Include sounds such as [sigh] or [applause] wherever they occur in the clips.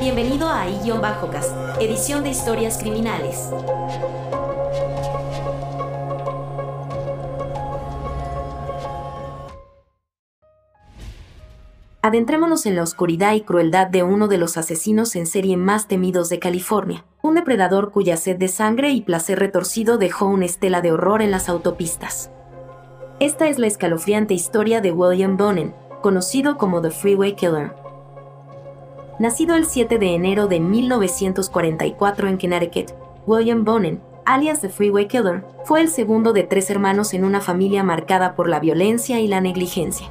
Bienvenido a I-Bajocast, edición de historias criminales. Adentrémonos en la oscuridad y crueldad de uno de los asesinos en serie más temidos de California, un depredador cuya sed de sangre y placer retorcido dejó una estela de horror en las autopistas. Esta es la escalofriante historia de William Bonin, conocido como The Freeway Killer. Nacido el 7 de enero de 1944 en Connecticut, William Bonin, alias The Freeway Killer, fue el segundo de tres hermanos en una familia marcada por la violencia y la negligencia.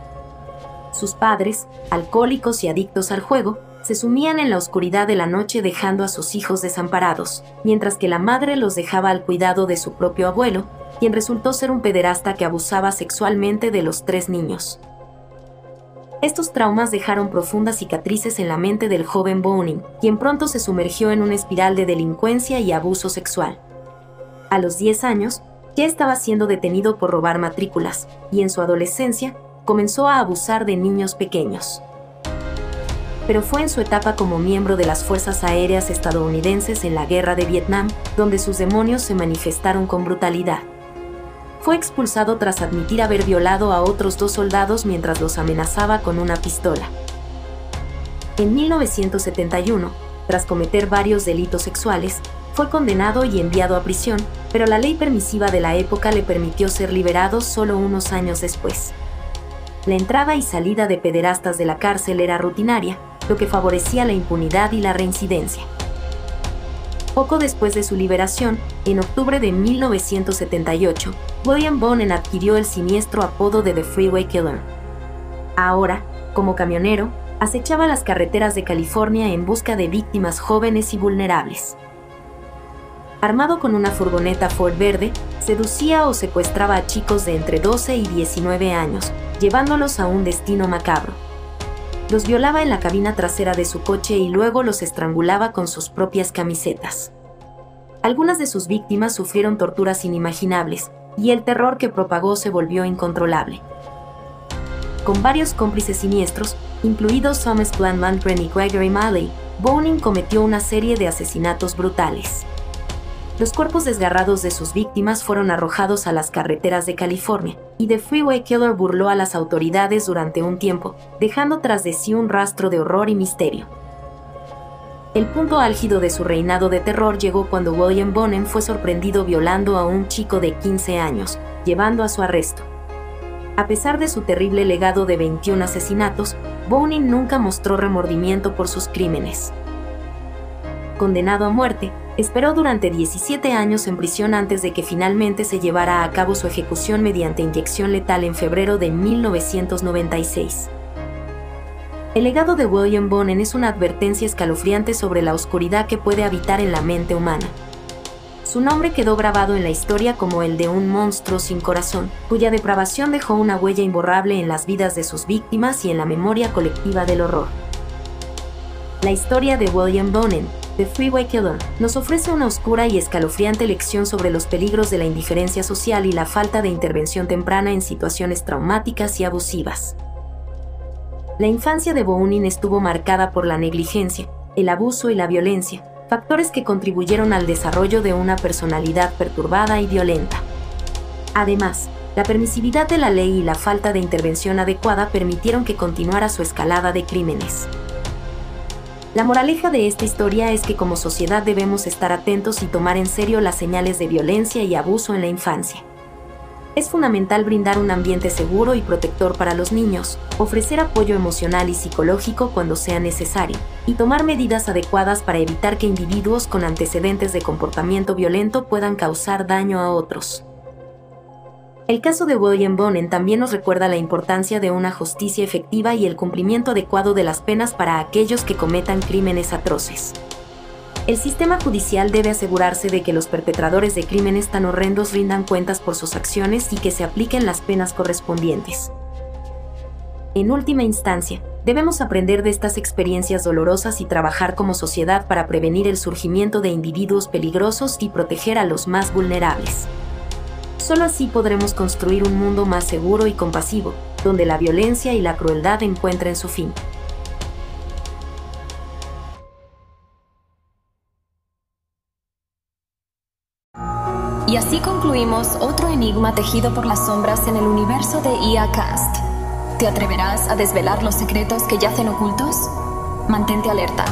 Sus padres, alcohólicos y adictos al juego, se sumían en la oscuridad de la noche dejando a sus hijos desamparados, mientras que la madre los dejaba al cuidado de su propio abuelo, quien resultó ser un pederasta que abusaba sexualmente de los tres niños. Estos traumas dejaron profundas cicatrices en la mente del joven Boning, quien pronto se sumergió en una espiral de delincuencia y abuso sexual. A los 10 años, ya estaba siendo detenido por robar matrículas, y en su adolescencia comenzó a abusar de niños pequeños. Pero fue en su etapa como miembro de las Fuerzas Aéreas estadounidenses en la Guerra de Vietnam donde sus demonios se manifestaron con brutalidad. Fue expulsado tras admitir haber violado a otros dos soldados mientras los amenazaba con una pistola. En 1971, tras cometer varios delitos sexuales, fue condenado y enviado a prisión, pero la ley permisiva de la época le permitió ser liberado solo unos años después. La entrada y salida de pederastas de la cárcel era rutinaria, lo que favorecía la impunidad y la reincidencia. Poco después de su liberación, en octubre de 1978, William Bonen adquirió el siniestro apodo de The Freeway Killer. Ahora, como camionero, acechaba las carreteras de California en busca de víctimas jóvenes y vulnerables. Armado con una furgoneta Ford verde, seducía o secuestraba a chicos de entre 12 y 19 años, llevándolos a un destino macabro. Los violaba en la cabina trasera de su coche y luego los estrangulaba con sus propias camisetas. Algunas de sus víctimas sufrieron torturas inimaginables, y el terror que propagó se volvió incontrolable. Con varios cómplices siniestros, incluidos Thomas Lundgren y Gregory Malley, Boning cometió una serie de asesinatos brutales. Los cuerpos desgarrados de sus víctimas fueron arrojados a las carreteras de California, y The Freeway Killer burló a las autoridades durante un tiempo, dejando tras de sí un rastro de horror y misterio. El punto álgido de su reinado de terror llegó cuando William Bonen fue sorprendido violando a un chico de 15 años, llevando a su arresto. A pesar de su terrible legado de 21 asesinatos, Bonin nunca mostró remordimiento por sus crímenes. Condenado a muerte, Esperó durante 17 años en prisión antes de que finalmente se llevara a cabo su ejecución mediante inyección letal en febrero de 1996. El legado de William Bonen es una advertencia escalofriante sobre la oscuridad que puede habitar en la mente humana. Su nombre quedó grabado en la historia como el de un monstruo sin corazón, cuya depravación dejó una huella imborrable en las vidas de sus víctimas y en la memoria colectiva del horror. La historia de William Bonen, The Freeway Killer, nos ofrece una oscura y escalofriante lección sobre los peligros de la indiferencia social y la falta de intervención temprana en situaciones traumáticas y abusivas. La infancia de Bonin estuvo marcada por la negligencia, el abuso y la violencia, factores que contribuyeron al desarrollo de una personalidad perturbada y violenta. Además, la permisividad de la ley y la falta de intervención adecuada permitieron que continuara su escalada de crímenes. La moraleja de esta historia es que como sociedad debemos estar atentos y tomar en serio las señales de violencia y abuso en la infancia. Es fundamental brindar un ambiente seguro y protector para los niños, ofrecer apoyo emocional y psicológico cuando sea necesario, y tomar medidas adecuadas para evitar que individuos con antecedentes de comportamiento violento puedan causar daño a otros. El caso de William Bonen también nos recuerda la importancia de una justicia efectiva y el cumplimiento adecuado de las penas para aquellos que cometan crímenes atroces. El sistema judicial debe asegurarse de que los perpetradores de crímenes tan horrendos rindan cuentas por sus acciones y que se apliquen las penas correspondientes. En última instancia, debemos aprender de estas experiencias dolorosas y trabajar como sociedad para prevenir el surgimiento de individuos peligrosos y proteger a los más vulnerables. Solo así podremos construir un mundo más seguro y compasivo, donde la violencia y la crueldad encuentren su fin. Y así concluimos otro enigma tejido por las sombras en el universo de IA Cast. ¿Te atreverás a desvelar los secretos que yacen ocultos? Mantente alerta,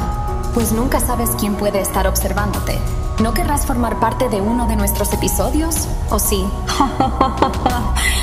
pues nunca sabes quién puede estar observándote. ¿No querrás formar parte de uno de nuestros episodios? ¿O sí? [laughs]